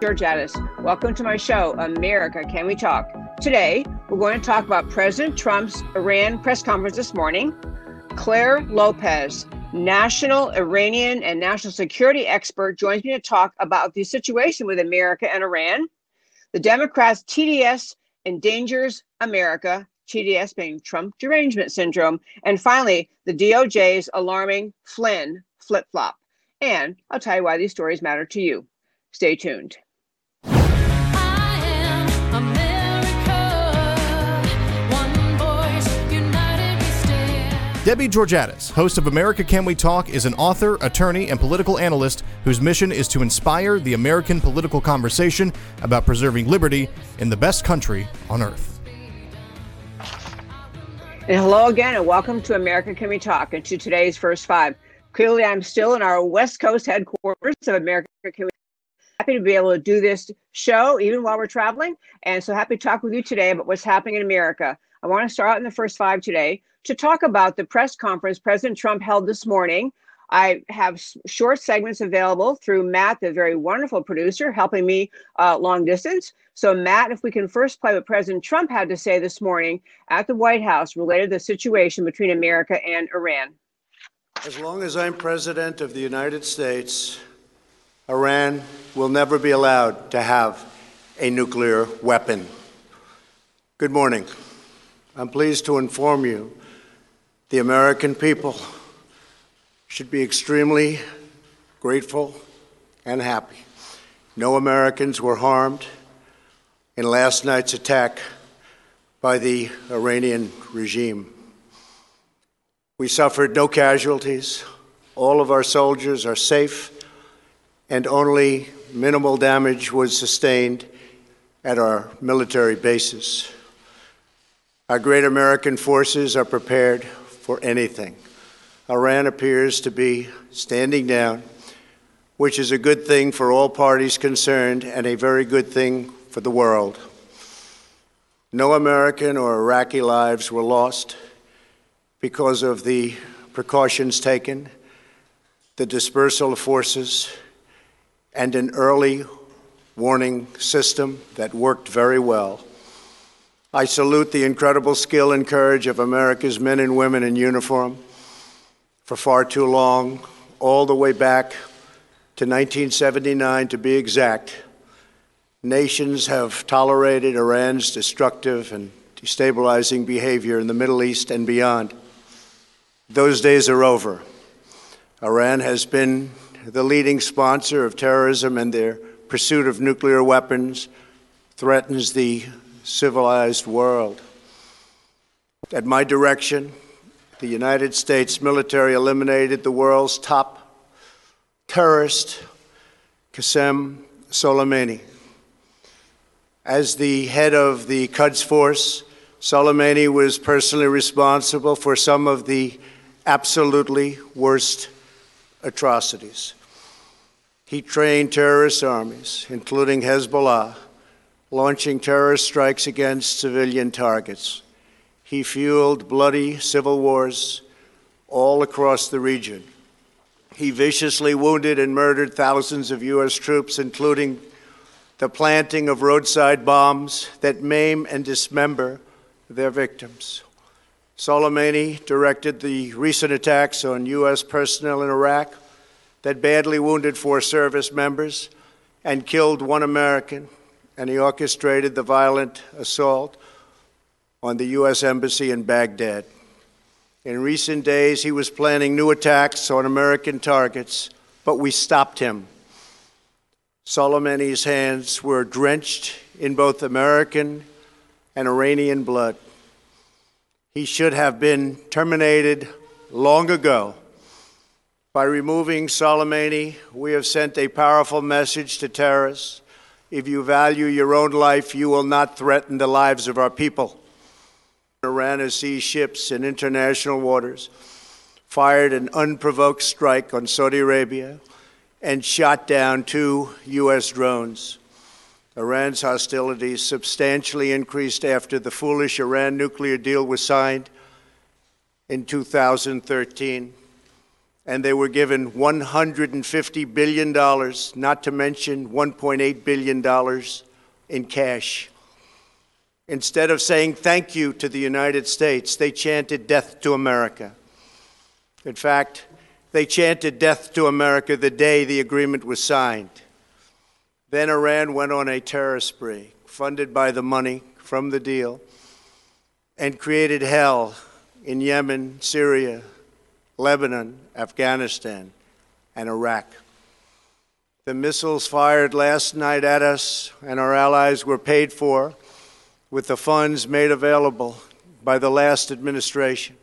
Georgatos. Welcome to my show, America Can We Talk? Today, we're going to talk about President Trump's Iran press conference this morning. Clare Lopez, national Iranian and national security expert, joins me to talk about the situation with America and Iran. The Democrats' TDS endangers America, TDS being Trump derangement syndrome. And finally, the DOJ's alarming Flynn flip flop. And I'll tell you why these stories matter to you. Stay tuned. Debbie Georgatos, host of America Can We Talk, is an author, attorney, and political analyst whose mission is to inspire the American political conversation about preserving liberty in the best country on earth. And hello again, and welcome to America Can We Talk and to today's first five. Clearly, I'm still in our West Coast headquarters of America Can We Happy to be able to do this show even while we're traveling. And so happy to talk with you today about what's happening in America. I want to start out in the first five today to talk about the press conference President Trump held this morning. I have short segments available through Matt, the very wonderful producer, helping me uh, long distance. So, Matt, if we can first play what President Trump had to say this morning at the White House related to the situation between America and Iran. As long as I'm President of the United States, Iran will never be allowed to have a nuclear weapon. Good morning. I'm pleased to inform you the American people should be extremely grateful and happy. No Americans were harmed in last night's attack by the Iranian regime. We suffered no casualties. All of our soldiers are safe, and only minimal damage was sustained at our military bases. Our great American forces are prepared for anything. Iran appears to be standing down, which is a good thing for all parties concerned and a very good thing for the world. No American or Iraqi lives were lost because of the precautions taken, the dispersal of forces, and an early warning system that worked very well. I salute the incredible skill and courage of America's men and women in uniform. For far too long, all the way back to 1979 to be exact, nations have tolerated Iran's destructive and destabilizing behavior in the Middle East and beyond. Those days are over. Iran has been the leading sponsor of terrorism, and their pursuit of nuclear weapons threatens the civilized world. At my direction, the United States military eliminated the world's top terrorist, Qasem Soleimani. As the head of the Quds Force, Soleimani was personally responsible for some of the absolutely worst atrocities. He trained terrorist armies, including Hezbollah, launching terrorist strikes against civilian targets. He fueled bloody civil wars all across the region. He viciously wounded and murdered thousands of U.S. troops, including the planting of roadside bombs that maim and dismember their victims. Soleimani directed the recent attacks on U.S. personnel in Iraq that badly wounded four service members and killed one American, and he orchestrated the violent assault on the U.S. Embassy in Baghdad. In recent days, he was planning new attacks on American targets, but we stopped him. Soleimani's hands were drenched in both American and Iranian blood. He should have been terminated long ago. By removing Soleimani, we have sent a powerful message to terrorists. If you value your own life, you will not threaten the lives of our people. Iran has seized ships in international waters, fired an unprovoked strike on Saudi Arabia, and shot down two U.S. drones. Iran's hostilities substantially increased after the foolish Iran nuclear deal was signed in 2013, and they were given $150 billion, not to mention $1.8 billion in cash. Instead of saying thank you to the United States, they chanted death to America. In fact, they chanted death to America the day the agreement was signed. Then Iran went on a terror spree, funded by the money from the deal, and created hell in Yemen, Syria, Lebanon, Afghanistan, and Iraq. The missiles fired last night at us and our allies were paid for with the funds made available by the last administration.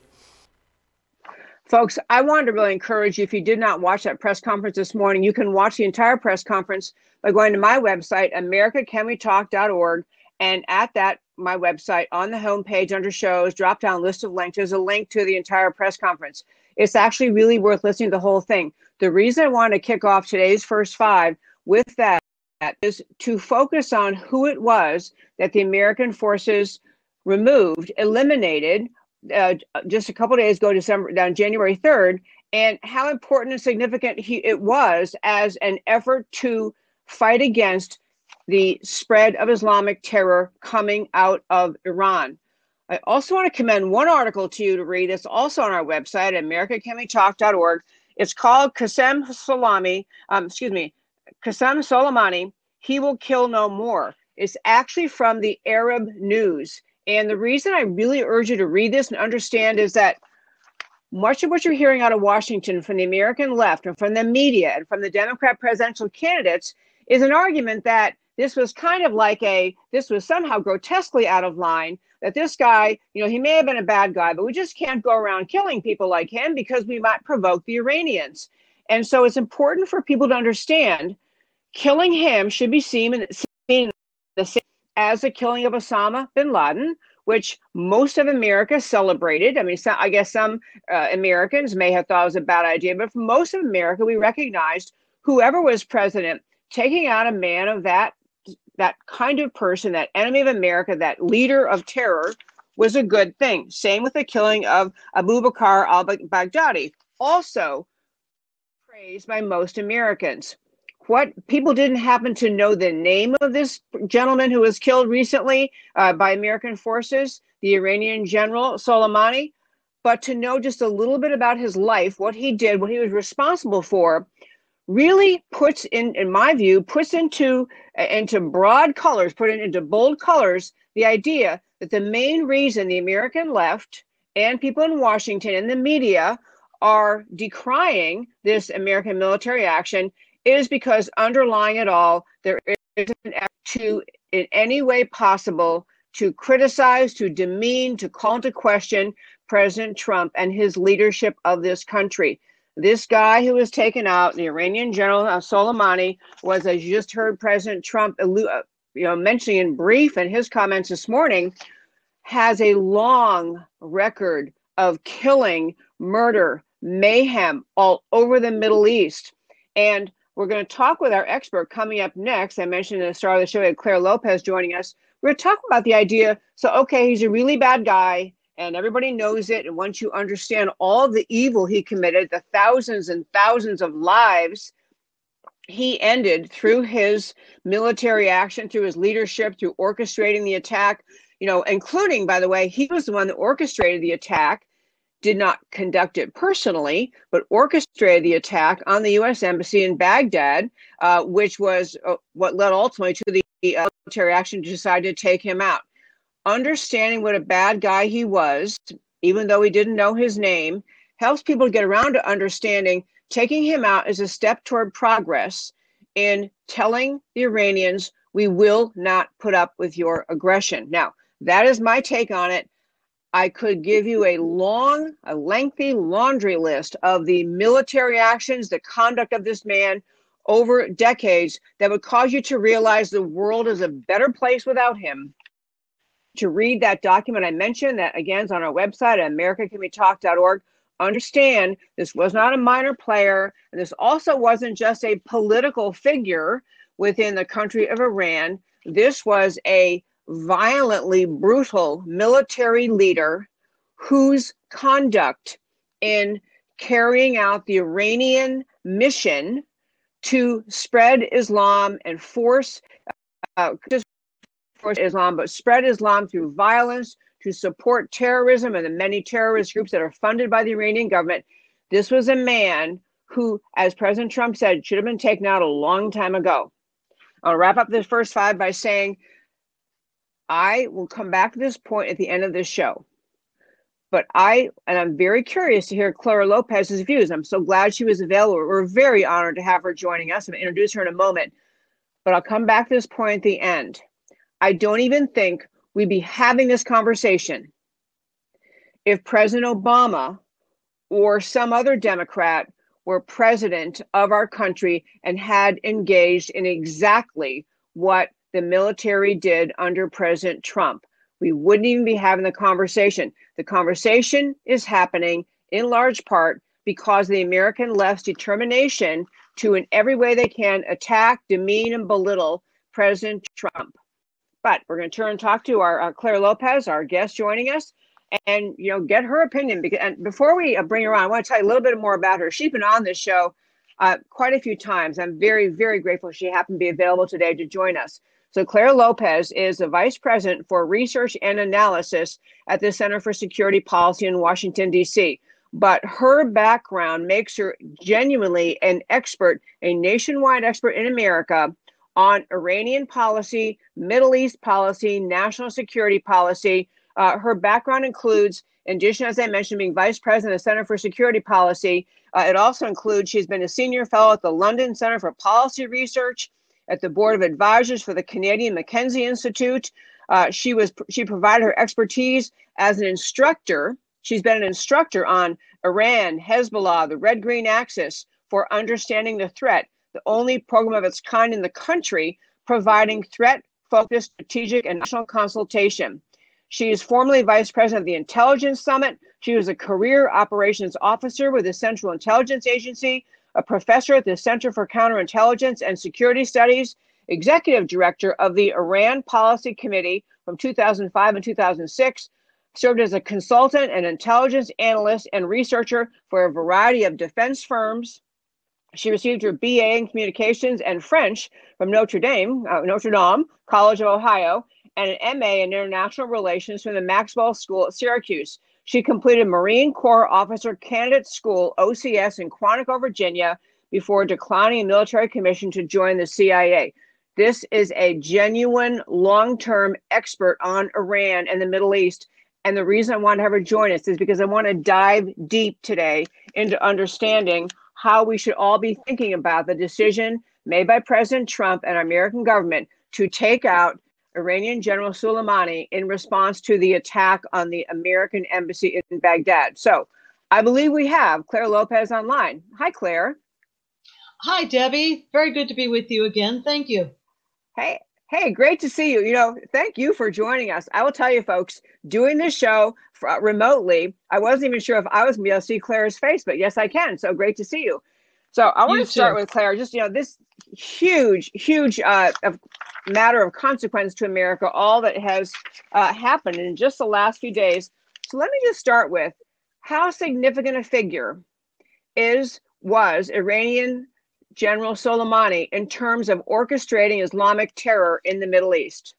Folks, I wanted to really encourage you if you did not watch that press conference this morning, you can watch the entire press conference by going to my website, americacanwetalk.org. And at that, my website, on the homepage under shows, drop down list of links, there's a link to the entire press conference. It's actually really worth listening to the whole thing. The reason I want to kick off today's first five with that is to focus on who it was that the American forces removed, eliminated, uh, just a couple days ago, December down January 3rd, and how important and significant he, it was as an effort to fight against the spread of Islamic terror coming out of Iran. I also want to commend one article to you to read. It's also on our website at americacanwetalk.org. It's called Qasem Soleimani, um, excuse me, Qasem Soleimani, He Will Kill No More. It's actually from the Arab News. And the reason I really urge you to read this and understand is that much of what you're hearing out of Washington from the American left and from the media and from the Democrat presidential candidates is an argument that this was kind of like a, this was somehow grotesquely out of line. That this guy, you know, he may have been a bad guy, but we just can't go around killing people like him because we might provoke the Iranians. And so it's important for people to understand killing him should be seen seen as the killing of Osama bin Laden, which most of America celebrated. I mean, so, I guess some uh, Americans may have thought it was a bad idea, but for most of America, we recognized whoever was president taking out a man of that that kind of person, that enemy of America, that leader of terror, was a good thing. Same with the killing of Abu Bakr al-Baghdadi, also praised by most Americans what people didn't happen to know the name of this gentleman who was killed recently uh, by American forces, the Iranian general Soleimani, but to know just a little bit about his life, what he did, what he was responsible for, really puts in, in my view, puts into into broad colors, put it into bold colors, the idea that the main reason the American left and people in Washington and the media are decrying this American military action is because underlying it all, there is an effort to, in any way possible, to criticize, to demean, to call into question President Trump and his leadership of this country. This guy who was taken out, the Iranian general uh, Soleimani, was, as you just heard President Trump, uh, you know, mentioning in brief in his comments this morning, has a long record of killing, murder, mayhem all over the Middle East. And we're going to talk with our expert coming up next. I mentioned in the start of the show, we had Clare Lopez joining us. We're going to talk about the idea. So, okay, he's a really bad guy, and everybody knows it. And once you understand all the evil he committed, the thousands and thousands of lives he ended through his military action, through his leadership, through orchestrating the attack, you know, including, by the way, he was the one that orchestrated the attack did not conduct it personally, but orchestrated the attack on the U.S. Embassy in Baghdad, uh, which was uh, what led ultimately to the uh, military action to decide to take him out. Understanding what a bad guy he was, even though he didn't know his name, helps people get around to understanding taking him out is a step toward progress in telling the Iranians, we will not put up with your aggression. Now, that is my take on it. I could give you a long, a lengthy laundry list of the military actions, the conduct of this man over decades that would cause you to realize the world is a better place without him. To read that document I mentioned, that again is on our website at americacanwetalk.org. understand this was not a minor player, and this also wasn't just a political figure within the country of Iran. This was a violently brutal military leader whose conduct in carrying out the Iranian mission to spread Islam and force uh, force Islam, but spread Islam through violence to support terrorism and the many terrorist groups that are funded by the Iranian government. This was a man who, as President Trump said, should have been taken out a long time ago. I'll wrap up this first five by saying I will come back to this point at the end of this show. But I, and I'm very curious to hear Clara Lopez's views. I'm so glad she was available. We're very honored to have her joining us. I'm going to introduce her in a moment. But I'll come back to this point at the end. I don't even think we'd be having this conversation if President Obama or some other Democrat were president of our country and had engaged in exactly what the military did under President Trump. We wouldn't even be having the conversation. The conversation is happening in large part because the American left's determination to, in every way they can, attack, demean, and belittle President Trump. But we're going to turn and talk to our uh, Clare Lopez, our guest joining us, and you know get her opinion. Because and before we uh, bring her on, I want to tell you a little bit more about her. She's been on this show uh, quite a few times. I'm very, very grateful she happened to be available today to join us. So Clare Lopez is the Vice President for Research and Analysis at the Center for Security Policy in Washington, D.C. But her background makes her genuinely an expert, a nationwide expert in America on Iranian policy, Middle East policy, national security policy. Uh, her background includes, in addition, as I mentioned, being Vice President of the Center for Security Policy. Uh, it also includes she's been a senior fellow at the London Center for Policy Research at the board of advisors for the Canadian Mackenzie Institute. Uh, she was she provided her expertise as an instructor. She's been an instructor on Iran, Hezbollah, the Red Green Axis for understanding the threat, the only program of its kind in the country providing threat focused strategic and national consultation. She is formerly vice president of the Intelligence Summit. She was a career operations officer with the Central Intelligence Agency a professor at the Center for Counterintelligence and Security Studies, executive director of the Iran Policy Committee from 2005 and 2006, served as a consultant and intelligence analyst and researcher for a variety of defense firms. She received her BA in Communications and French from Notre Dame, uh, Notre Dame College of Ohio, and an MA in International Relations from the Maxwell School at Syracuse. She completed Marine Corps Officer Candidate School, OCS, in Quantico, Virginia, before declining a military commission to join the CIA. This is a genuine long term expert on Iran and the Middle East. And the reason I want to have her join us is because I want to dive deep today into understanding how we should all be thinking about the decision made by President Trump and our American government to take out Iranian General Soleimani in response to the attack on the American embassy in Baghdad. So I believe we have Clare Lopez online. Hi, Clare. Hi, Debbie. Very good to be with you again. Thank you. Hey, hey, great to see you. You know, thank you for joining us. I will tell you, folks, doing this show for, uh, remotely, I wasn't even sure if I was going to be able to see Clare's face, but yes, I can. So great to see you. So I want You to start too. with Claire. Just you know, this huge, huge uh, of matter of consequence to America. All that has uh, happened in just the last few days. So let me just start with how significant a figure is was Iranian General Soleimani in terms of orchestrating Islamic terror in the Middle East.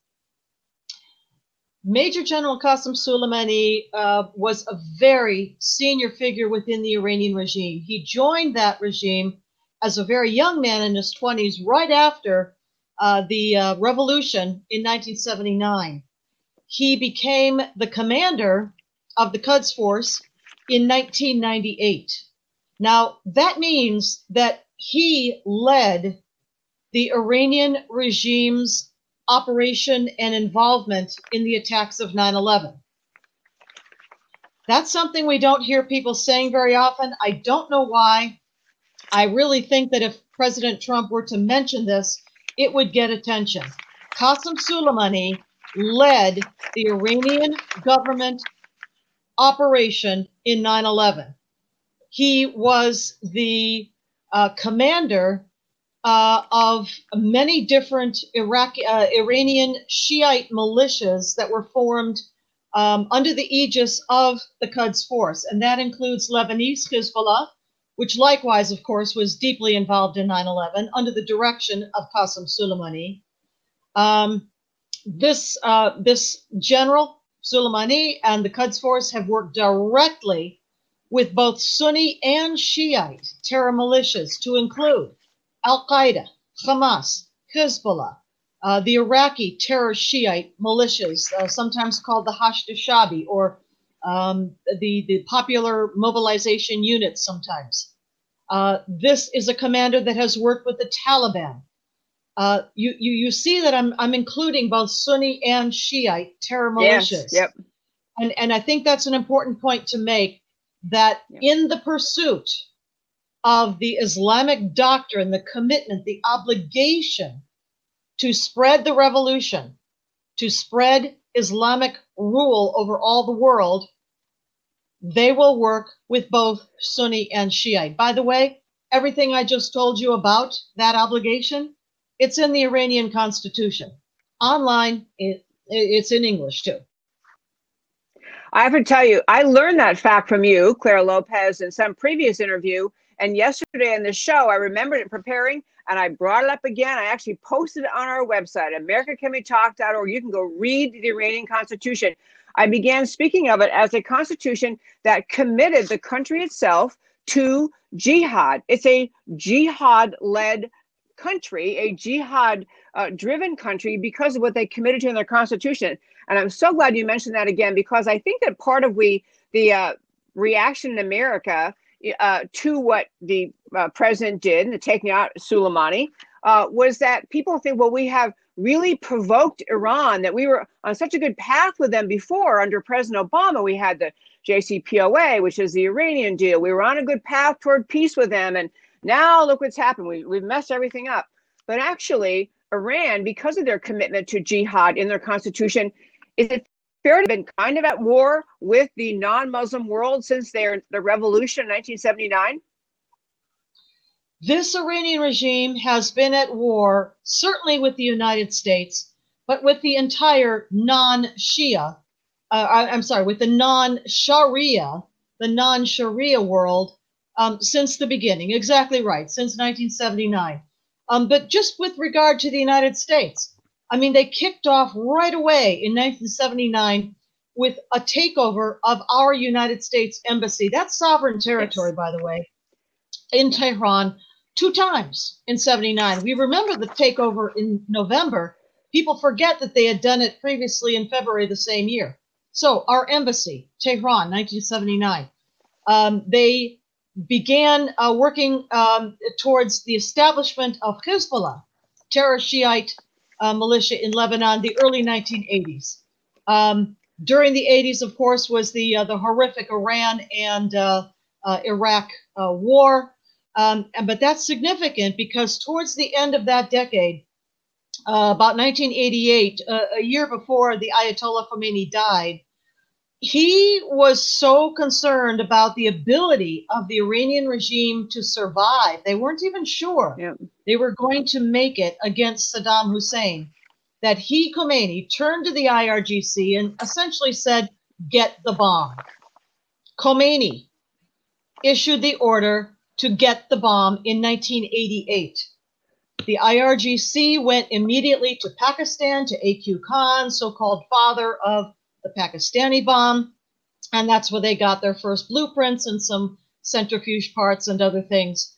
Major General Qasem Soleimani uh, was a very senior figure within the Iranian regime. He joined that regime as a very young man in his 20s, right after uh, the uh, revolution in 1979. He became the commander of the Quds Force in 1998. Now, that means that he led the Iranian regime's operation and involvement in the attacks of 9 11. That's something we don't hear people saying very often. I don't know why. I really think that if President Trump were to mention this, it would get attention. Qasem Soleimani led the Iranian government operation in 9 11. he was the uh, commander uh, of many different Iraqi, uh, Iranian Shiite militias that were formed um, under the aegis of the Quds Force, and that includes Lebanese Hezbollah, which likewise, of course, was deeply involved in 9 11 under the direction of Qasem Soleimani. Um, this, uh, this general, Soleimani, and the Quds Force have worked directly with both Sunni and Shiite terror militias to include Al Qaeda, Hamas, Hezbollah, uh, the Iraqi terror Shiite militias, uh, sometimes called the Hashd Shabi or um, the, the popular mobilization units sometimes. Uh, this is a commander that has worked with the Taliban. Uh, you, you, you see that I'm, I'm including both Sunni and Shiite terror militias. Yes, yep. And, and I think that's an important point to make that in the pursuit of the Islamic doctrine, the commitment, the obligation to spread the revolution, to spread Islamic rule over all the world, they will work with both Sunni and Shiite. By the way, everything I just told you about that obligation, it's in the Iranian constitution. Online, it, it's in English too. I have to tell you, I learned that fact from you, Clara Lopez, in some previous interview. And yesterday in the show, I remembered it preparing and I brought it up again. I actually posted it on our website, americacanwetalk.org. You can go read the Iranian Constitution. I began speaking of it as a constitution that committed the country itself to jihad. It's a jihad led country, a jihad uh, driven country because of what they committed to in their constitution. And I'm so glad you mentioned that again because I think that part of we the uh, reaction in America uh, to what the uh, president did, the taking out Soleimani, uh, was that people think, well, we have really provoked Iran, that we were on such a good path with them before under President Obama. We had the JCPOA, which is the Iranian deal. We were on a good path toward peace with them. And now look what's happened. We, we've messed everything up. But actually, Iran, because of their commitment to jihad in their constitution, is it fair to have been kind of at war with the non-Muslim world since their the revolution in 1979? This Iranian regime has been at war, certainly with the United States, but with the entire non Shia, uh, I, am sorry, with the non Sharia, the non Sharia world um, since the beginning. Exactly right, since 1979. Um, but just with regard to the United States, I mean, they kicked off right away in 1979 with a takeover of our United States embassy. That's sovereign territory, yes. by the way, in Tehran two times in 79. We remember the takeover in November. People forget that they had done it previously in February the same year. So, our embassy, Tehran, 1979, um, they began uh, working um, towards the establishment of Hezbollah, terror Shiite uh, militia in Lebanon, the early 1980s. Um, during the 80s, of course, was the uh, the horrific Iran and uh, uh, Iraq uh, war. Um, but that's significant because towards the end of that decade, uh, about 1988, uh, a year before the Ayatollah Khomeini died, he was so concerned about the ability of the Iranian regime to survive. They weren't even sure yep. they were going to make it against Saddam Hussein that he, Khomeini, turned to the IRGC and essentially said, Get the bomb. Khomeini issued the order to get the bomb in 1988. The IRGC went immediately to Pakistan to AQ Khan, so called father of the Pakistani bomb. And that's where they got their first blueprints and some centrifuge parts and other things.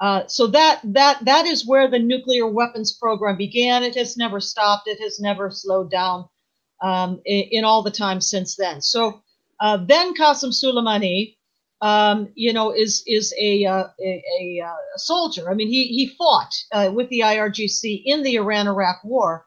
Uh, so that that that is where the nuclear weapons program began. It has never stopped. It has never slowed down um, in, in, all the time since then. So uh, then Qasem Soleimani um, you know, is is a uh, a, a, uh, soldier. I mean, he he fought uh, with the IRGC in the Iran-Iraq War.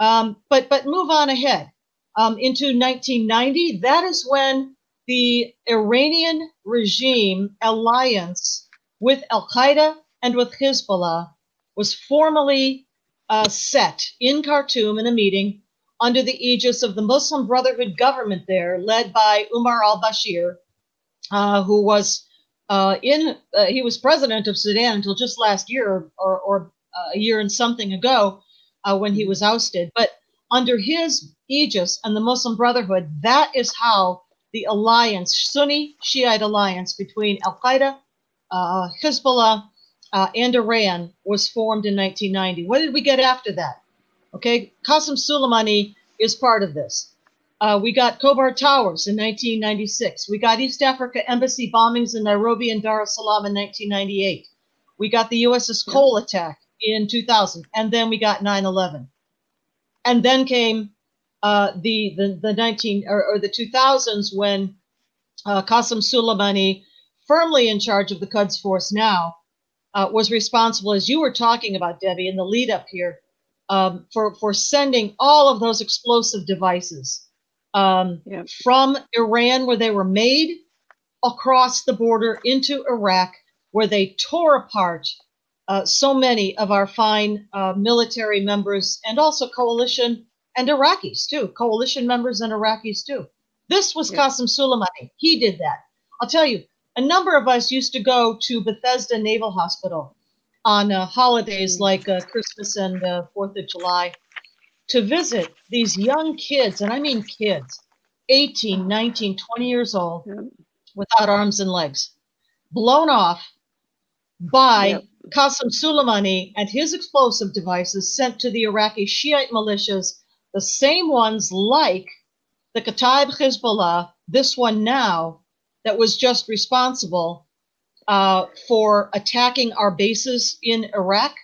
Um, but but move on ahead um, into 1990. That is when the Iranian regime alliance with Al Qaeda and with Hezbollah was formally uh, set in Khartoum in a meeting under the aegis of the Muslim Brotherhood government there, led by Umar al Bashir uh, who was uh, in uh, he was president of Sudan until just last year or, or uh, a year and something ago uh, when he was ousted. But under his aegis and the Muslim Brotherhood, that is how the alliance, Sunni Shiite alliance between Al Qaeda, uh, Hezbollah, uh, and Iran was formed in 1990. What did we get after that? Okay, Qasem Soleimani is part of this. Uh, we got Khobar Towers in 1996. We got East Africa embassy bombings in Nairobi and Dar es Salaam in 1998. We got the USS Cole attack in 2000, and then we got 9/11. And then came uh, the, the the 19 or, or the 2000s when uh, Qasem Soleimani, firmly in charge of the Quds Force now, uh, was responsible, as you were talking about, Debbie, in the lead up here, um, for for sending all of those explosive devices um, Yeah. from Iran, where they were made, across the border into Iraq, where they tore apart uh, so many of our fine uh, military members and also coalition and Iraqis too, coalition members and Iraqis too. This was Yeah. Qasem Soleimani. He did that. I'll tell you, a number of us used to go to Bethesda Naval Hospital on uh, holidays like uh, Christmas and uh, Fourth of July to visit these young kids, and I mean kids, 18, 19, 20 years old, Yeah. without arms and legs, blown off by Yep. Qasem Soleimani and his explosive devices sent to the Iraqi Shiite militias, the same ones like the Kataib Hezbollah, this one now, that was just responsible uh, for attacking our bases in Iraq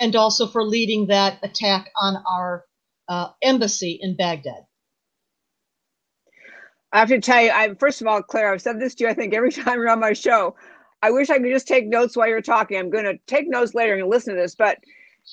and also for leading that attack on our uh, embassy in Baghdad. I have to tell you, I first of all, Clare, I've said this to you, I think every time you're on my show. I wish I could just take notes while you're talking. I'm going to take notes later and listen to this, but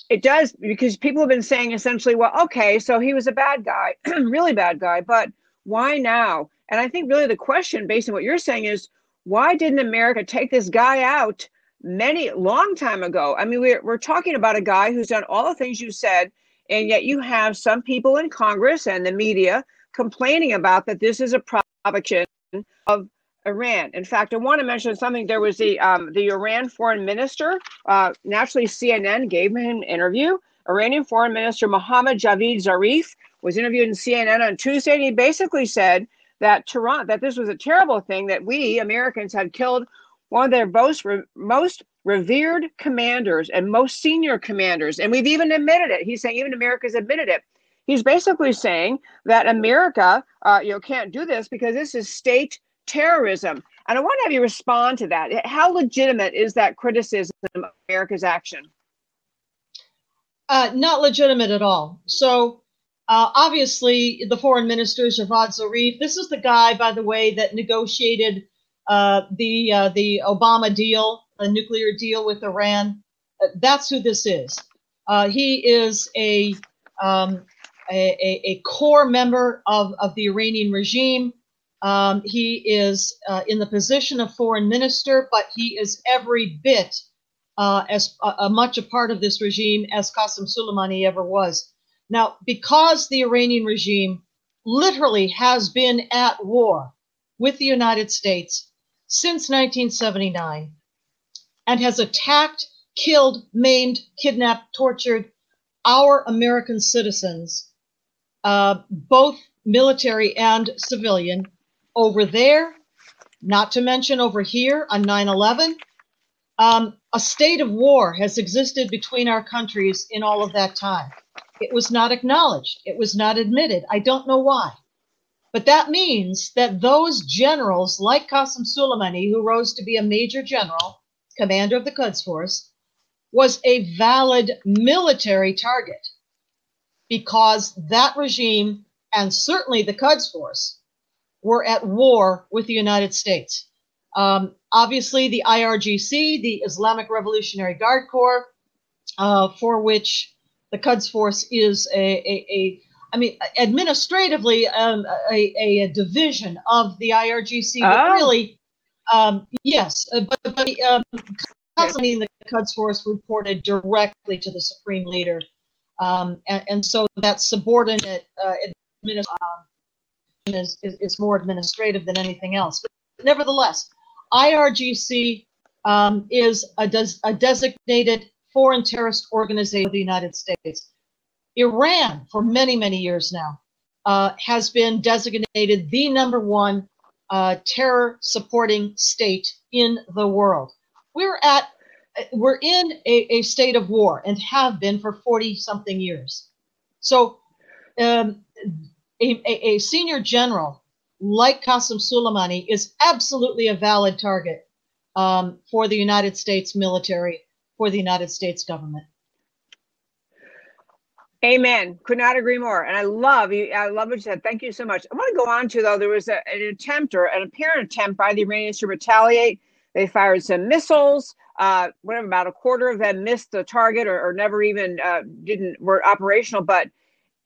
it does because people have been saying essentially, well, okay, so he was a bad guy, really bad guy, but why now? And I think really the question, based on what you're saying, is why didn't America take this guy out many long time ago? I mean, we're we're talking about a guy who's done all the things you said, and yet you have some people in Congress and the media complaining about that this is a provocation of Iran. In fact, I want to mention something. There was the um, the Iran foreign minister. Uh, naturally, CNN gave him an interview. Iranian foreign minister Mohammad Javad Zarif was interviewed in CNN on Tuesday, and he basically said that Tehran that this was a terrible thing that we Americans had killed one of their most re- most revered commanders and most senior commanders, and we've even admitted it. He's saying even America's admitted it. He's basically saying that America, uh, you know, can't do this because this is state terrorism. And I want to have you respond to that. How legitimate is that criticism of America's action? Uh, not legitimate at all. So, uh, obviously, the foreign minister Javad Zarif. This is the guy, by the way, that negotiated uh, the uh, the Obama deal, a nuclear deal with Iran. Uh, that's who this is. Uh, he is a, um, a a core member of, of the Iranian regime. Um, he is uh, in the position of foreign minister, but he is every bit uh, as uh, uh, much a part of this regime as Qasem Soleimani ever was. Now, because the Iranian regime literally has been at war with the United States since 1979 and has attacked, killed, maimed, kidnapped, tortured our American citizens, uh, both military and civilian, over there, not to mention over here on 9 11. Um, a state of war has existed between our countries in all of that time. It was not acknowledged, it was not admitted. I don't know why. But that means that those generals, like Qasem Soleimani, who rose to be a major general, commander of the Quds Force, was a valid military target because that regime and certainly the Quds Force were at war with the United States. Um, obviously, the IRGC, the Islamic Revolutionary Guard Corps, uh, for which the Quds Force is a, a, a I mean, administratively, um, a, a, division of the IRGC, but Oh. really, um, yes, uh, but, but um, the Quds Force reported directly to the Supreme Leader. Um, and, and so that subordinate uh, adminis- um, is, is, is more administrative than anything else. But nevertheless, IRGC um, is a, des- a designated foreign terrorist organization of the United States. Iran, for many, many years now, uh, has been designated the number one uh, terror supporting state in the world. We're at we're in a, a state of war and have been for 40 something years. So um, a, a, a senior general like Qasem Soleimani is absolutely a valid target um, for the United States military, for the United States government. Amen. Could not agree more. And I love you. I love what you said. Thank you so much. I want to go on to though. There was a, an attempt or an apparent attempt by the Iranians to retaliate. They fired some missiles. Uh, whatever, about a quarter of them missed the target or, or never even uh, didn't were operational. But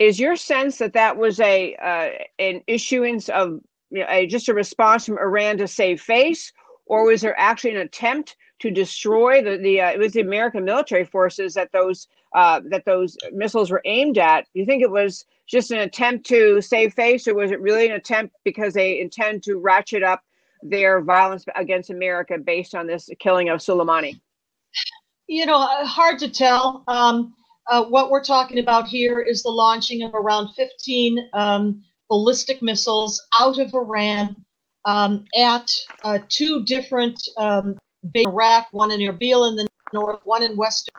is your sense that that was a uh, an issuance of you know, a, just a response from Iran to save face, or was there actually an attempt to destroy the the uh, it was the American military forces that those uh, that those missiles were aimed at? Do you think it was just an attempt to save face, or was it really an attempt because they intend to ratchet up their violence against America based on this killing of Soleimani? You know, hard to tell. Um, uh, what we're talking about here is the launching of around 15 um, ballistic missiles out of Iran um, at uh, two different um, bases Iraq, one in Erbil in the north, one in western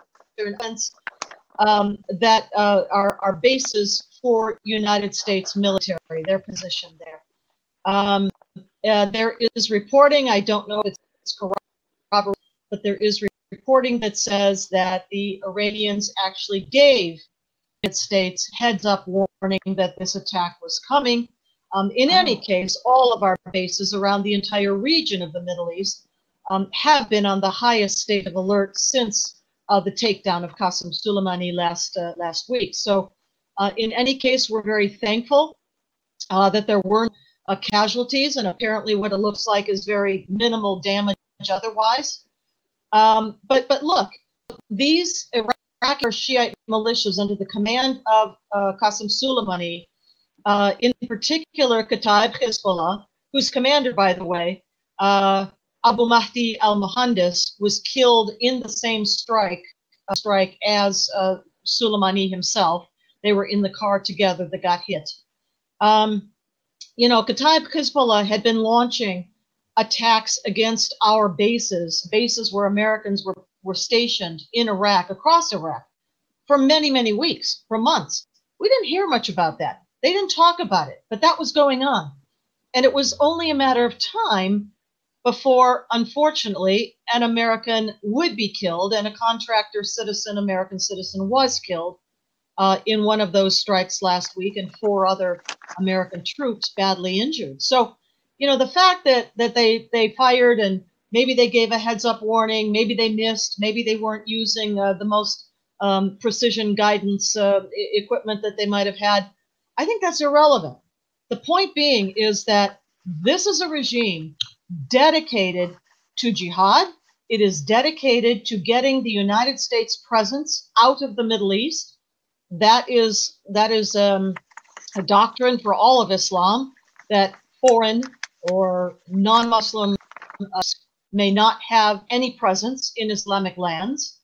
um, that uh, are, are bases for United States military, their position there. Um, uh, there is reporting, I don't know if it's corroborated, but there is reporting that says that the Iranians actually gave the United States heads up warning that this attack was coming. Um, in any case, all of our bases around the entire region of the Middle East um, have been on the highest state of alert since uh, the takedown of Qasem Soleimani last uh, last week. So, uh, in any case, we're very thankful uh, that there weren't uh, casualties, and apparently, what it looks like is very minimal damage otherwise. Um, but but look, these Iraqi or Shiite militias under the command of uh, Qasem Soleimani, uh, in particular Kataib Hezbollah, whose commander, by the way, uh, Abu Mahdi al-Muhandis, was killed in the same strike uh, strike as uh, Soleimani himself. They were in the car together that got hit. Um, you know, Kataib Hezbollah had been launching attacks against our bases, bases where Americans were, were stationed in Iraq, across Iraq, for many, many weeks, for months. We didn't hear much about that. They didn't talk about it, but that was going on. And it was only a matter of time before, unfortunately, an American would be killed and a contractor citizen, American citizen, was killed uh, in one of those strikes last week, and four other American troops badly injured. So, you know, the fact that that they they fired and maybe they gave a heads up warning, maybe they missed, maybe they weren't using uh, the most um, precision guidance uh, equipment that they might have had. I think that's irrelevant. The point being is that this is a regime dedicated to jihad. It is dedicated to getting the United States presence out of the Middle East that is that is um, a doctrine for all of Islam that foreign or non-Muslim uh, may not have any presence in Islamic lands.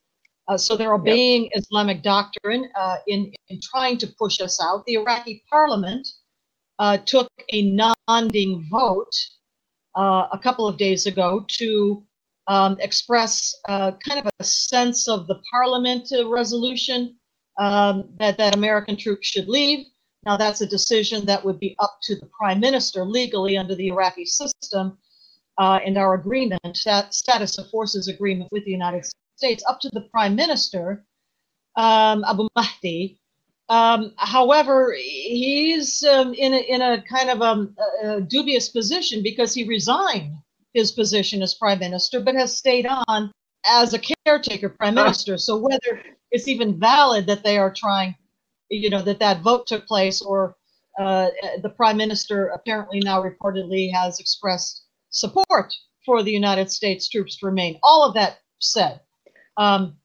Uh, so they're obeying yep. Islamic doctrine uh, in, in trying to push us out. The Iraqi parliament uh, took a non-binding vote uh, a couple of days ago to um, express uh, kind of a sense of the parliament resolution um, that, that American troops should leave. Now, that's a decision that would be up to the prime minister legally under the Iraqi system uh, and our agreement, that status of forces agreement with the United States, up to the prime minister, um, Abu Mahdi. Um, however, he's um, in, a, in a kind of um, a, a dubious position because he resigned his position as prime minister, but has stayed on as a caretaker prime minister. So whether it's even valid that they are trying, you know, that that vote took place, or uh, the prime minister apparently now reportedly has expressed support for the United States troops to remain. All of that said, um,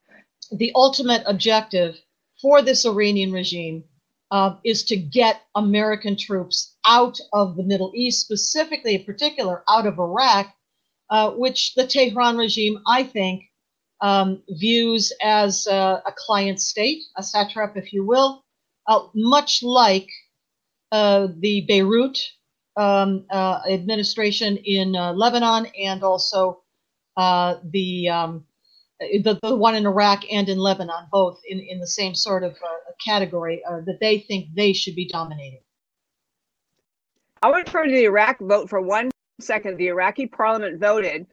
the ultimate objective for this Iranian regime uh, is to get American troops out of the Middle East, specifically, in particular, out of Iraq, uh, which the Tehran regime, I think, um, views as uh, a client state, a satrap, if you will, uh, much like uh, the Beirut um, uh, administration in uh, Lebanon and also uh, the, um, the the one in Iraq and in Lebanon, both in, in the same sort of uh, category that they think they should be dominating. I want to refer to the Iraq vote for one second. The Iraqi parliament voted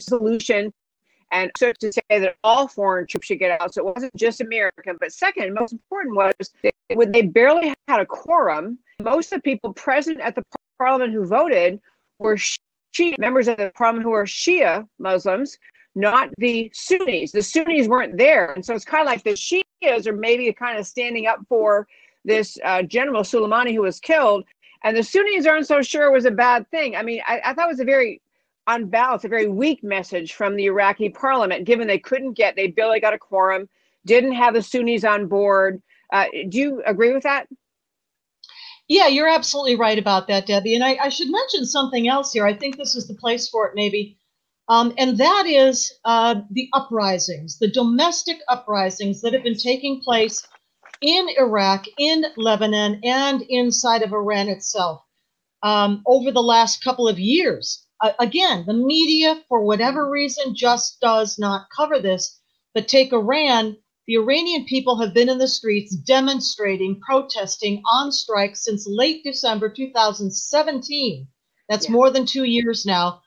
solution and so to say that all foreign troops should get out. So it wasn't just American. But second, most important was they, when they barely had a quorum, most of the people present at the parliament who voted were Shia members of the parliament who were Shia Muslims, not the Sunnis. The Sunnis weren't there, and so it's kind of like the Shias are maybe kind of standing up for this uh, General Soleimani who was killed, and the Sunnis aren't so sure it was a bad thing. I mean, I, I thought it was a very on balance, a very weak message from the Iraqi parliament, given they couldn't get, they barely got a quorum, didn't have the Sunnis on board. Uh, do you agree with that? Yeah, you're absolutely right about that, Debbie. And I, I, should mention something else here. I think this is the place for it, maybe. Um, and that is uh, the uprisings, the domestic uprisings that have been taking place in Iraq, in Lebanon, and inside of Iran itself um, over the last couple of years. Uh, again, the media, for whatever reason, just does not cover this. But take Iran, the Iranian people have been in the streets demonstrating, protesting, on strike since late December 2017. That's yeah. more than two years now,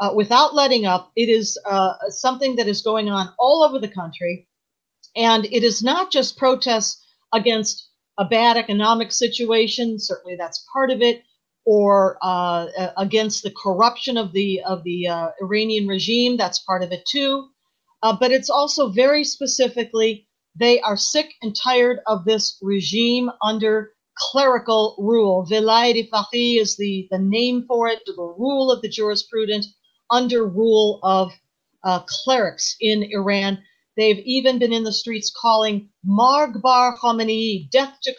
uh, without letting up. It is uh, something that is going on all over the country. And it is not just protests against a bad economic situation, certainly that's part of it, or uh, against the corruption of the of the uh, Iranian regime, that's part of it too. Uh, but it's also very specifically they are sick and tired of this regime under clerical rule. Vilayat faqih is the, the name for it, the rule of the jurisprudent under rule of uh, clerics in Iran. They've even been in the streets calling Marg bar Khamenei, death to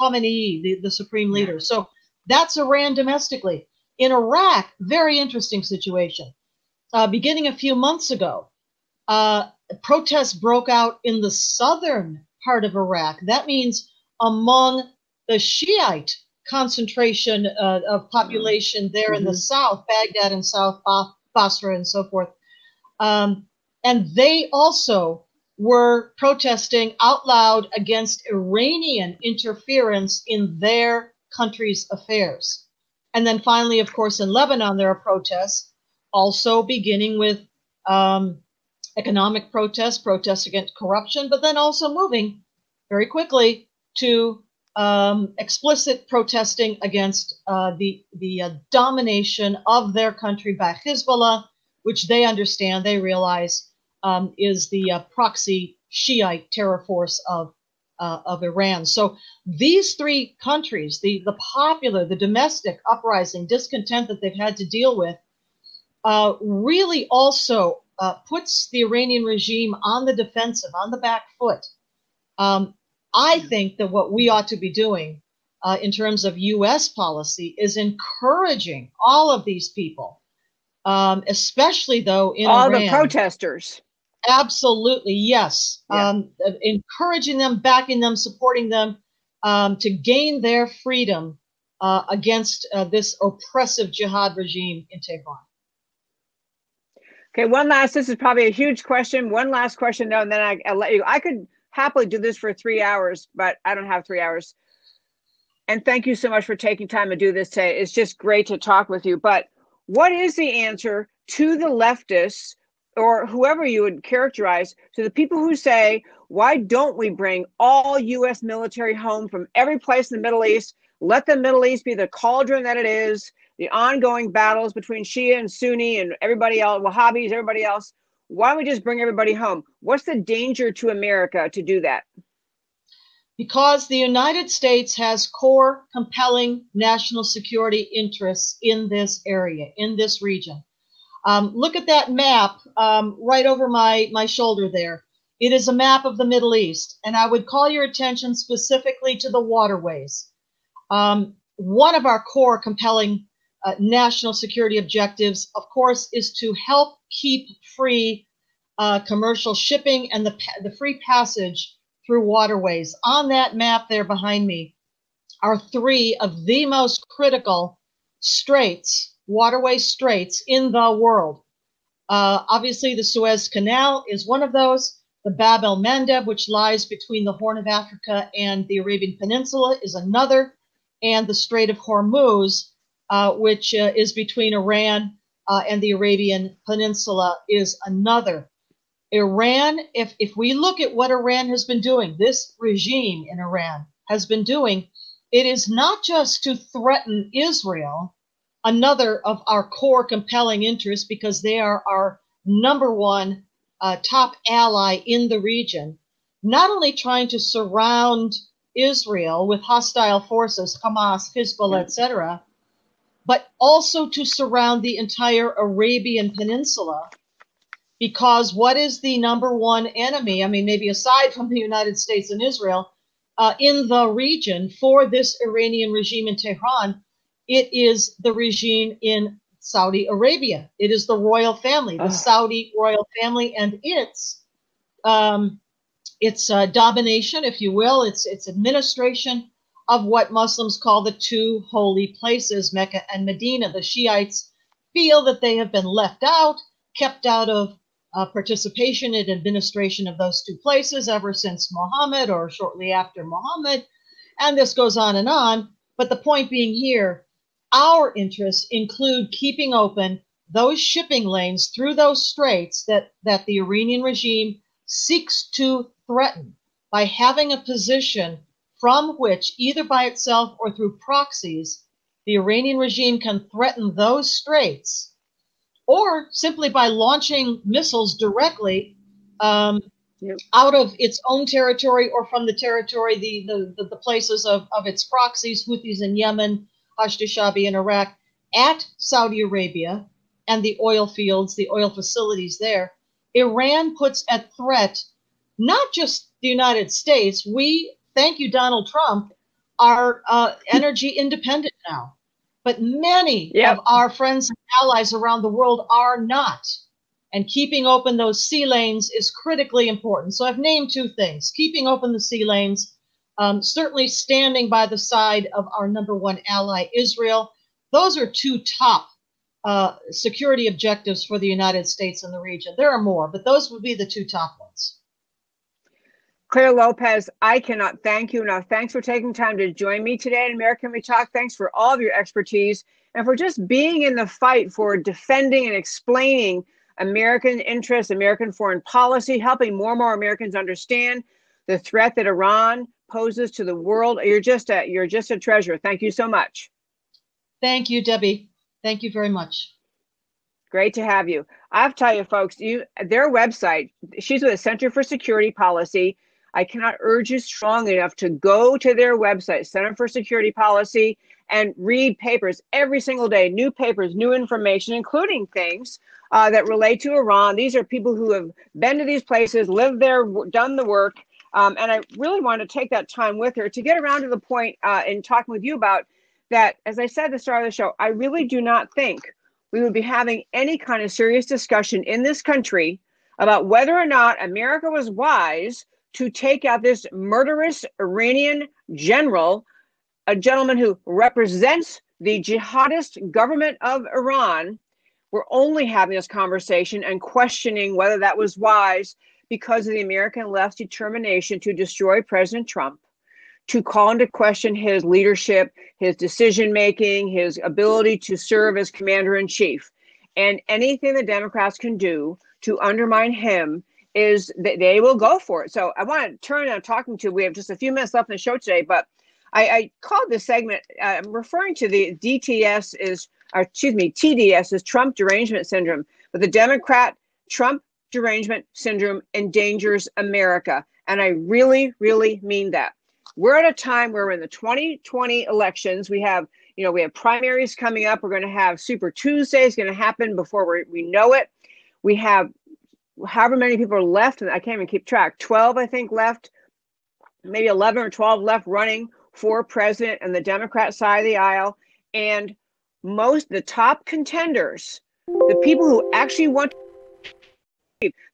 Khamenei, the, the supreme leader. So that's Iran domestically. In Iraq, very interesting situation. Uh, beginning a few months ago, uh, protests broke out in the southern part of Iraq. That means among the Shiite concentration uh, of population there mm-hmm. in the mm-hmm. south, Baghdad and South Basra and so forth. Um, and they also were protesting out loud against Iranian interference in their country's affairs. And then finally, of course, in Lebanon, there are protests, also beginning with um, economic protests, protests against corruption, but then also moving very quickly to um, explicit protesting against uh, the the uh, domination of their country by Hezbollah, which they understand, they realize um, is the uh, proxy Shiite terror force of uh, of Iran. So these three countries, the the popular, the domestic uprising, discontent that they've had to deal with, uh, really also uh, puts the Iranian regime on the defensive, on the back foot. Um, I think that what we ought to be doing uh, in terms of U.S. policy is encouraging all of these people, um, especially though in all Iran, the protesters. Absolutely, yes. Yeah. Um, encouraging them, backing them, supporting them um, to gain their freedom uh, against uh, this oppressive jihad regime in Tehran. Okay, one last. This is probably a huge question. One last question, though, and then I, I'll let you. I could happily do this for three hours, but I don't have three hours. And thank you so much for taking time to do this today. It's just great to talk with you. But what is the answer to the leftists or whoever you would characterize to the people who say, why don't we bring all U.S. military home from every place in the Middle East? Let the Middle East be the cauldron that it is, the ongoing battles between Shia and Sunni and everybody else, Wahhabis, everybody else. Why don't we just bring everybody home? What's the danger to America to do that? Because the United States has core, compelling national security interests in this area, in this region. Um, look at that map um, right over my, my shoulder there. It is a map of the Middle East, and I would call your attention specifically to the waterways. Um, one of our core compelling uh, national security objectives, of course, is to help keep free uh, commercial shipping and the, the free passage through waterways. On that map there behind me are three of the most critical straits, waterway straits in the world. Uh, obviously, the Suez Canal is one of those. The Bab el Mandeb, which lies between the Horn of Africa and the Arabian Peninsula, is another. And the Strait of Hormuz, uh, which uh, is between Iran uh, and the Arabian Peninsula, is another. Iran, if, if we look at what Iran has been doing, this regime in Iran has been doing, it is not just to threaten Israel, another of our core compelling interests, because they are our number one uh, top ally in the region, not only trying to surround Israel with hostile forces, Hamas, Hezbollah, etc., but also to surround the entire Arabian Peninsula. Because what is the number one enemy? I mean, maybe aside from the United States and Israel, uh, in the region for this Iranian regime in Tehran, it is the regime in Saudi Arabia. It is the royal family, the Ah. Saudi royal family, and its um, its uh, domination, if you will, its its administration of what Muslims call the two holy places, Mecca and Medina. The Shiites feel that they have been left out, kept out of uh, participation in administration of those two places ever since Muhammad or shortly after Muhammad, and this goes on and on. But the point being here, our interests include keeping open those shipping lanes through those straits that, that the Iranian regime seeks to threaten by having a position from which, either by itself or through proxies, the Iranian regime can threaten those straits, or simply by launching missiles directly um, Yep. out of its own territory or from the territory, the, the, the, the places of, of its proxies, Houthis in Yemen, Hashd Shabi in Iraq, at Saudi Arabia and the oil fields, the oil facilities there. Iran puts at threat not just the United States. We, thank you, Donald Trump, are uh, energy independent now. But many Yep. of our friends and allies around the world are not. And keeping open those sea lanes is critically important. So I've named two things keeping open the sea lanes, um, certainly standing by the side of our number one ally, Israel. Those are two top uh, security objectives for the United States and the region. There are more, but those would be the two top ones. Clare Lopez, I cannot thank you enough. Thanks for taking time to join me today in America Can We Talk. Thanks for all of your expertise and for just being in the fight for defending and explaining American interests, American foreign policy, helping more and more Americans understand the threat that Iran poses to the world. You're just a you're just a treasure. Thank you so much. Thank you, Debbie. Thank you very much. Great to have you. I have to tell you, folks, you their website. She's with the Center for Security Policy. I cannot urge you strong enough to go to their website, Center for Security Policy, and read papers every single day. New papers, new information, including things uh, that relate to Iran. These are people who have been to these places, lived there, done the work. Um, and I really wanted to take that time with her to get around to the point uh, in talking with you about that. As I said at the start of the show, I really do not think we would be having any kind of serious discussion in this country about whether or not America was wise to take out this murderous Iranian general, a gentleman who represents the jihadist government of Iran. We're only having this conversation and questioning whether that was wise because of the American left's determination to destroy President Trump, to call into question his leadership, his decision making, his ability to serve as commander in chief. And anything the Democrats can do to undermine him is that they will go for it. So I want to turn on talking to, we have just a few minutes left in the show today, but I, I called this segment, uh, I'm referring to the DTS is, or excuse me, TDS is Trump derangement syndrome, but the Democrat Trump derangement syndrome endangers America. And I really, really mean that. We're at a time where we're in the 2020 elections. We have, you know, we have primaries coming up. We're going to have Super Tuesday is going to happen before we, we know it. We have however many people are left, and I can't even keep track. 12, I think, left, maybe 11 or 12 left running for president on the Democrat side of the aisle. And most the top contenders, the people who actually want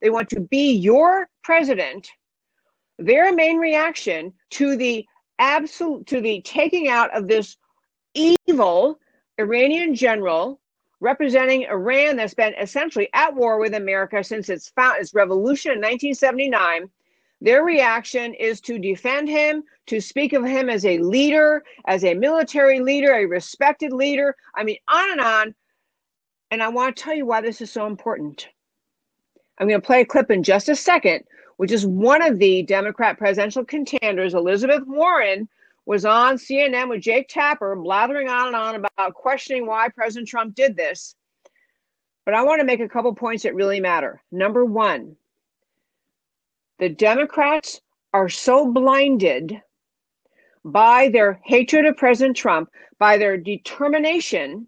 they want to be your president, their main reaction to the absolute to the taking out of this evil Iranian general representing Iran that's been essentially at war with America since its found its revolution in 1979. Their reaction is to defend him, to speak of him as a leader, as a military leader, a respected leader. I mean, on and on. And I want to tell you why this is so important. I'm going to play a clip in just a second, which is one of the Democrat presidential contenders, Elizabeth Warren, was on CNN with Jake Tapper, blathering on and on about questioning why President Trump did this. But I want to make a couple points that really matter. Number one, the Democrats are so blinded by their hatred of President Trump, by their determination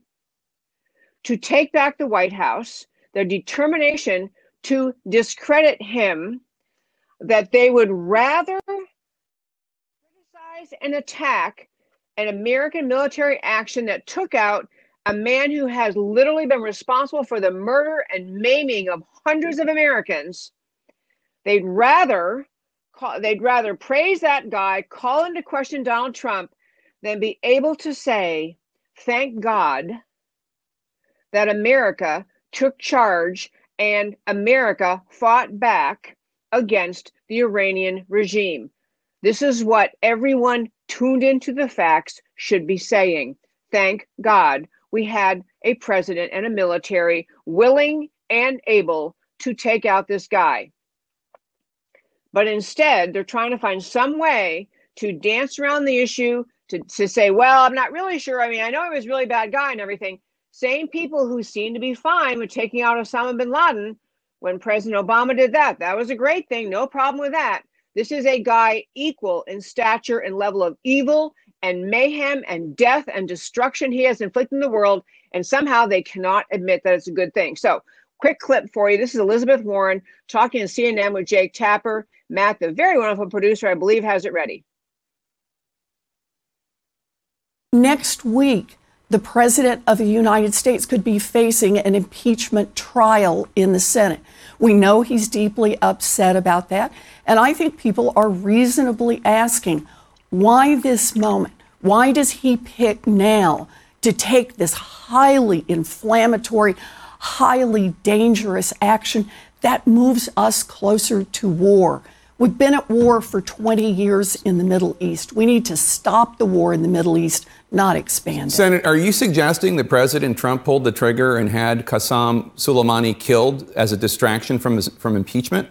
to take back the White House, their determination to discredit him, that they would rather criticize and attack an American military action that took out a man who has literally been responsible for the murder and maiming of hundreds of Americans. They'd rather call, they'd rather praise that guy, call into question Donald Trump, than be able to say, "Thank God that America took charge and America fought back against the Iranian regime." This is what everyone tuned into the facts should be saying. Thank God we had a president and a military willing and able to take out this guy. But instead, they're trying to find some way to dance around the issue to, to say, well, I'm not really sure. I mean, I know he was a really bad guy and everything. Same people who seem to be fine with taking out Osama bin Laden when President Obama did that. That was a great thing. No problem with that. This is a guy equal in stature and level of evil and mayhem and death and destruction he has inflicted in the world. And somehow they cannot admit that it's a good thing. So, quick clip for you. This is Elizabeth Warren talking to CNN with Jake Tapper. Matt, the very wonderful producer, I believe, has it ready. Next week, the President of the United States could be facing an impeachment trial in the Senate. We know he's deeply upset about that. And I think people are reasonably asking why this moment? Why does he pick now to take this highly inflammatory, highly dangerous action that moves us closer to war? We've been at war for 20 years in the Middle East. We need to stop the war in the Middle East, not expand it. Senator, are you suggesting that President Trump pulled the trigger and had Qasem Soleimani killed as a distraction from, his, from impeachment?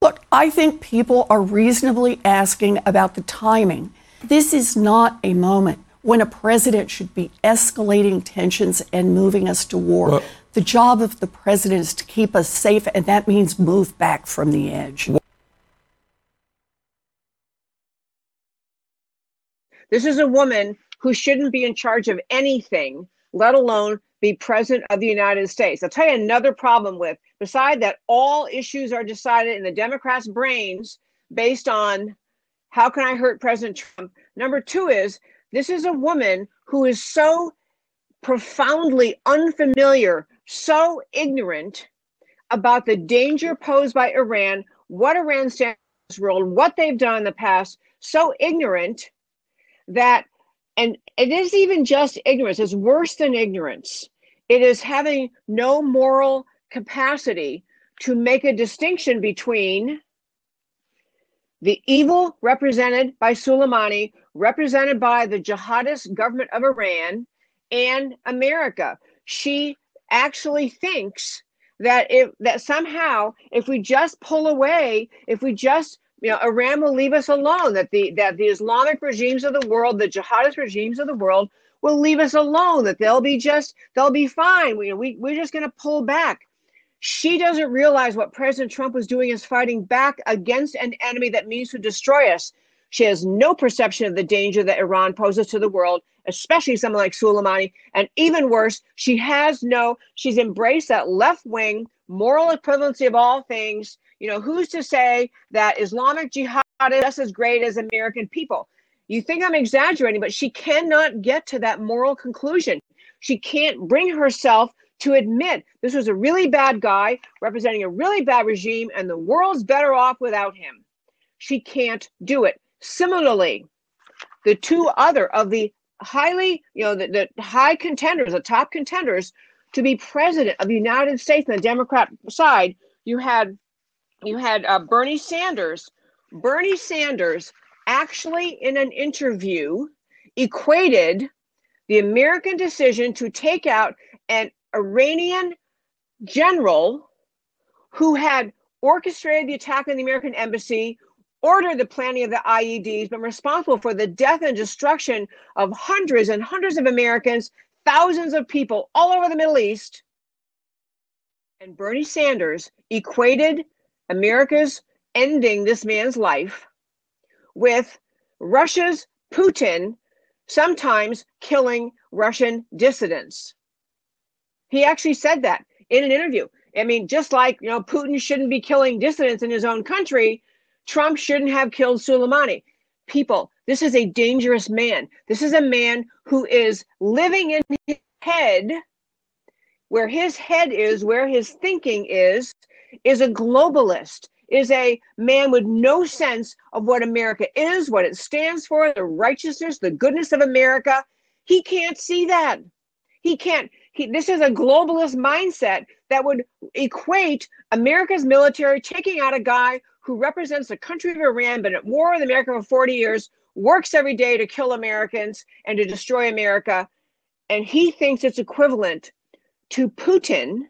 Look, I think people are reasonably asking about the timing. This is not a moment when a president should be escalating tensions and moving us to war. Well- the job of the president is to keep us safe, and that means move back from the edge. This is a woman who shouldn't be in charge of anything, let alone be president of the United States. I'll tell you another problem with, beside that, all issues are decided in the Democrats' brains based on how can I hurt President Trump. Number two is this is a woman who is so profoundly unfamiliar, so ignorant about the danger posed by Iran, what Iran stands world, what they've done in the past, so ignorant that and it is even just ignorance it's worse than ignorance it is having no moral capacity to make a distinction between the evil represented by Soleimani, represented by the jihadist government of Iran and America. She actually thinks that if that somehow if we just pull away, if we just you know, Iran will leave us alone. That the that the Islamic regimes of the world, the jihadist regimes of the world, will leave us alone. That they'll be just they'll be fine. We we we're just going to pull back. She doesn't realize what President Trump was doing is fighting back against an enemy that means to destroy us. She has no perception of the danger that Iran poses to the world, especially someone like Soleimani. And even worse, she has no, she's embraced that left wing moral equivalency of all things. You know, who's to say that Islamic jihad is just as great as American people? You think I'm exaggerating, but she cannot get to that moral conclusion. She can't bring herself to admit this was a really bad guy representing a really bad regime and the world's better off without him. She can't do it. Similarly, the two other of the highly, you know, the, the high contenders, the top contenders to be president of the United States on the Democrat side, you had you had uh, Bernie Sanders. Bernie Sanders actually, in an interview, equated the American decision to take out an Iranian general who had orchestrated the attack on the American embassy, ordered the planning of the IEDs, been responsible for the death and destruction of hundreds and hundreds of Americans, thousands of people all over the Middle East. And Bernie Sanders equated America's ending this man's life with Russia's Putin sometimes killing Russian dissidents. He actually said that in an interview. I mean, just like, you know, Putin shouldn't be killing dissidents in his own country, Trump shouldn't have killed Soleimani. People, this is a dangerous man. This is a man who is living in his head, where his head is, where his thinking is, is a globalist, is a man with no sense of what America is, what it stands for, the righteousness, the goodness of America. He can't see that. He can't. He, this is a globalist mindset that would equate America's military taking out a guy who represents the country of Iran, been at war with America for 40 years, works every day to kill Americans and to destroy America. And he thinks it's equivalent to Putin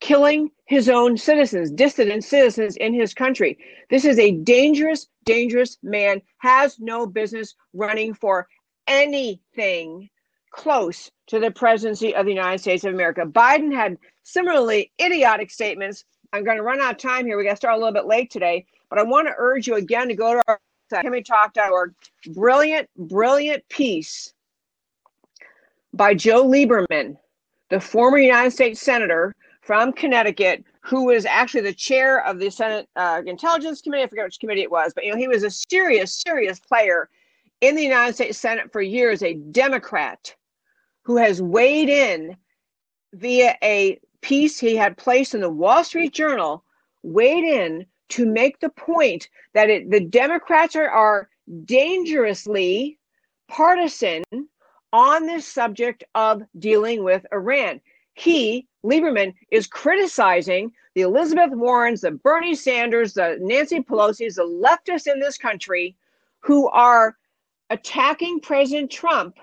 killing his own citizens, dissident citizens in his country. This is a dangerous, dangerous man, has no business running for anything close to the presidency of the United States of America. Biden had similarly idiotic statements. I'm going to run out of time here. We got to start a little bit late today, but I want to urge you again to go to our. Brilliant, brilliant piece by Joe Lieberman, the former United States Senator from Connecticut, who was actually the chair of the Senate uh, Intelligence Committee. I forget which committee it was, but you know he was a serious, serious player in the United States Senate for years, a Democrat who has weighed in via a piece he had placed in the Wall Street Journal, weighed in to make the point that it, the Democrats are, are dangerously partisan on this subject of dealing with Iran. He, Lieberman, is criticizing the Elizabeth Warrens, the Bernie Sanders, the Nancy Pelosi's, the leftists in this country who are attacking President Trump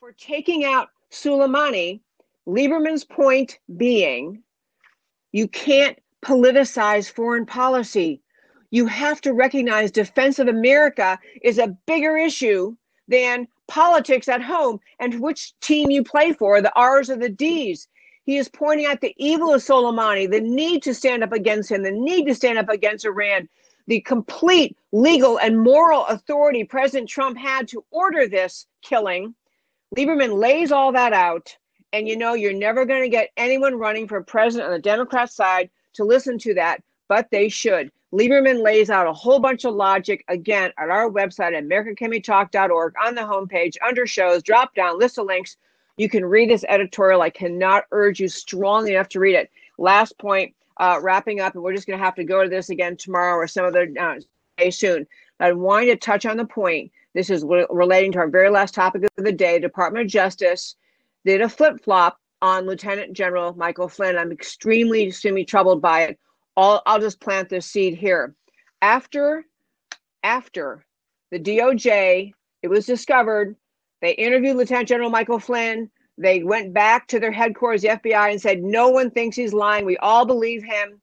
for taking out Soleimani. Lieberman's point being you can't politicize foreign policy. You have to recognize defense of America is a bigger issue than politics at home and which team you play for, the R's or the D's. He is pointing out the evil of Soleimani, the need to stand up against him, the need to stand up against Iran, the complete legal and moral authority President Trump had to order this killing. Lieberman lays all that out. And you know, you're never going to get anyone running for president on the Democrat side to listen to that, but they should. Lieberman lays out a whole bunch of logic again at our website at AmericaCanWeTalk.org on the homepage under shows, drop down, list of links. You can read this editorial. I cannot urge you strongly enough to read it. Last point, uh, wrapping up, and we're just going to have to go to this again tomorrow or some other uh, day soon. I wanted to touch on the point. This is re- relating to our very last topic of the day. Department of Justice did a flip flop on Lieutenant General Michael Flynn. I'm extremely, extremely troubled by it. I'll, I'll just plant this seed here. After, after the DOJ, it was discovered, they interviewed Lieutenant General Michael Flynn. They went back to their headquarters, the FBI, and said, No one thinks he's lying. We all believe him.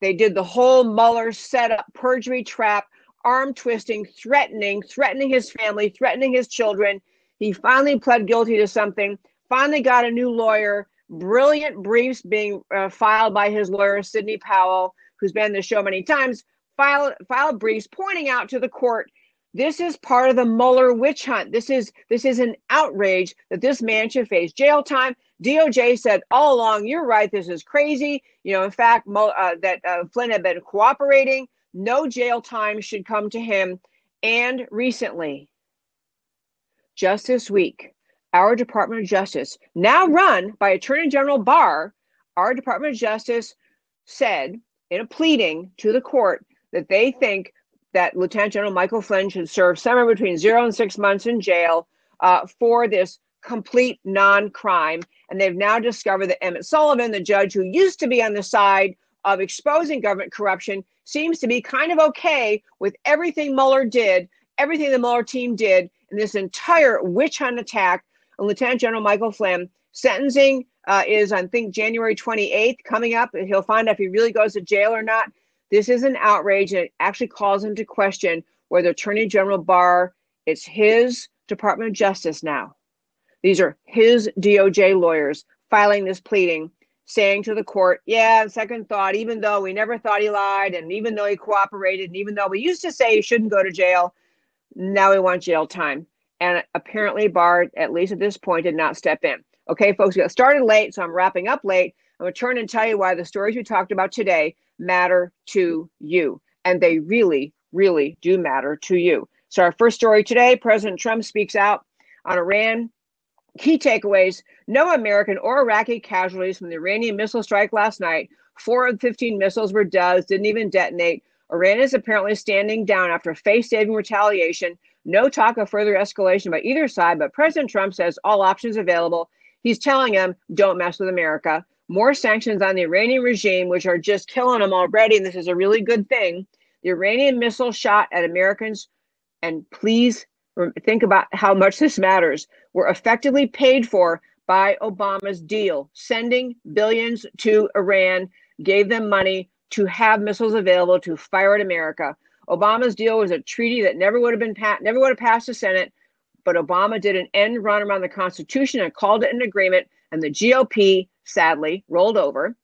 They did the whole Mueller setup, perjury trap, arm twisting, threatening, threatening his family, threatening his children. He finally pled guilty to something, finally got a new lawyer brilliant briefs being uh, filed by his lawyer, Sidney Powell, who's been on the show many times, filed, filed briefs pointing out to the court this is part of the Mueller witch hunt. This is this is an outrage that this man should face jail time. DOJ said all along, "You're right. This is crazy." You know, in fact, uh, that uh, Flynn had been cooperating. No jail time should come to him. And recently, just this week, our Department of Justice, now run by Attorney General Barr, our Department of Justice said in a pleading to the court that they think that Lieutenant General Michael Flynn should serve somewhere between zero and six months in jail uh, for this complete non crime. And they've now discovered that Emmett Sullivan, the judge who used to be on the side of exposing government corruption, seems to be kind of okay with everything Mueller did, everything the Mueller team did in this entire witch hunt attack Lieutenant General Michael Flynn. Sentencing uh, is, I think, January 28th coming up. He'll find out if he really goes to jail or not. This is an outrage, and it actually calls into question whether Attorney General Barr, it's his Department of Justice now. These are his DOJ lawyers filing this pleading, saying to the court, yeah, second thought, even though we never thought he lied, and even though he cooperated, and even though we used to say he shouldn't go to jail, now we want jail time. And apparently, Barr, at least at this point, did not step in. Okay, folks, we got started late, so I'm wrapping up late. I'm going to turn and tell you why the stories we talked about today matter to you. And they really, really do matter to you. So, our first story today President Trump speaks out on Iran. Key takeaways no American or Iraqi casualties from the Iranian missile strike last night. Four of 15 missiles were duds, didn't even detonate. Iran is apparently standing down after face saving retaliation. No talk of further escalation by either side, but President Trump says all options available. He's telling them, don't mess with America. More sanctions on the Iranian regime, which are just killing them already. And this is a really good thing. The Iranian missile shot at Americans, and please think about how much this matters, were effectively paid for by Obama's deal, sending billions to Iran, gave them money to have missiles available to fire at America. Obama's deal was a treaty that never would have been pa- never would have passed the Senate, but Obama did an end run around the Constitution and called it an agreement, and the GOP sadly rolled over.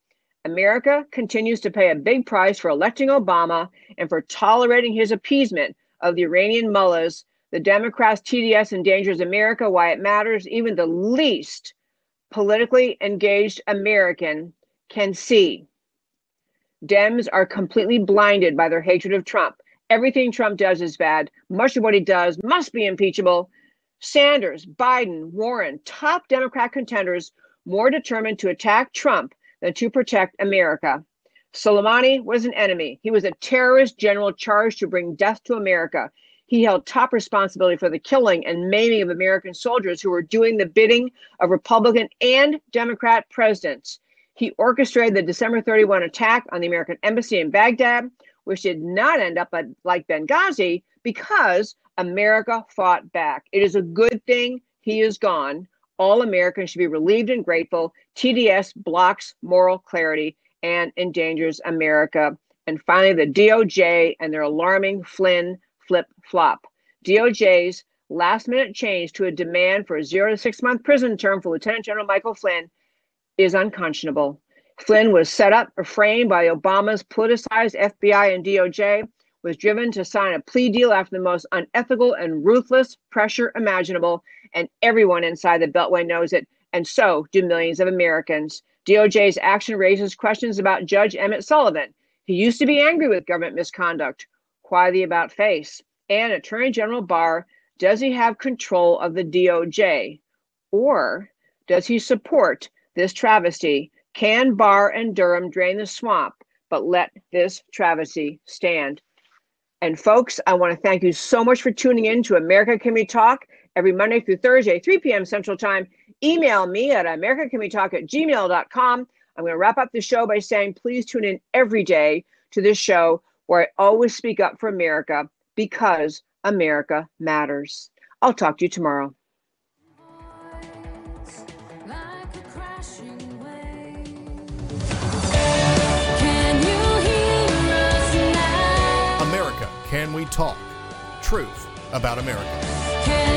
America continues to pay a big price for electing Obama and for tolerating his appeasement of the Iranian mullahs. The Democrats' TDS endangers America. Why it matters, even the least politically engaged American can see. Dems are completely blinded by their hatred of Trump. Everything Trump does is bad. Much of what he does must be impeachable. Sanders, Biden, Warren, top Democrat contenders more determined to attack Trump than to protect America. Soleimani was an enemy. He was a terrorist general charged to bring death to America. He held top responsibility for the killing and maiming of American soldiers who were doing the bidding of Republican and Democrat presidents. He orchestrated the December 31 attack on the American embassy in Baghdad, which did not end up like Benghazi because America fought back. It is a good thing he is gone. All Americans should be relieved and grateful. TDS blocks moral clarity and endangers America. And finally, the DOJ and their alarming Flynn flip flop. DOJ's last minute change to a demand for a zero to six month prison term for Lieutenant General Michael Flynn is unconscionable. Flynn was set up or framed by Obama's politicized FBI and DOJ, was driven to sign a plea deal after the most unethical and ruthless pressure imaginable, and everyone inside the Beltway knows it, and so do millions of Americans. DOJ's action raises questions about Judge Emmett Sullivan. He used to be angry with government misconduct. Why the about face? And Attorney General Barr, does he have control of the DOJ? Or does he support this travesty? Can Barr and Durham drain the swamp, but let this travesty stand? And folks, I want to thank you so much for tuning in to America Can We Talk every Monday through Thursday, 3 p.m. Central Time. Email me at americacanwetalk at gmail.com. I'm going to wrap up the show by saying please tune in every day to this show where I always speak up for America because America matters. I'll talk to you tomorrow. we talk truth about America.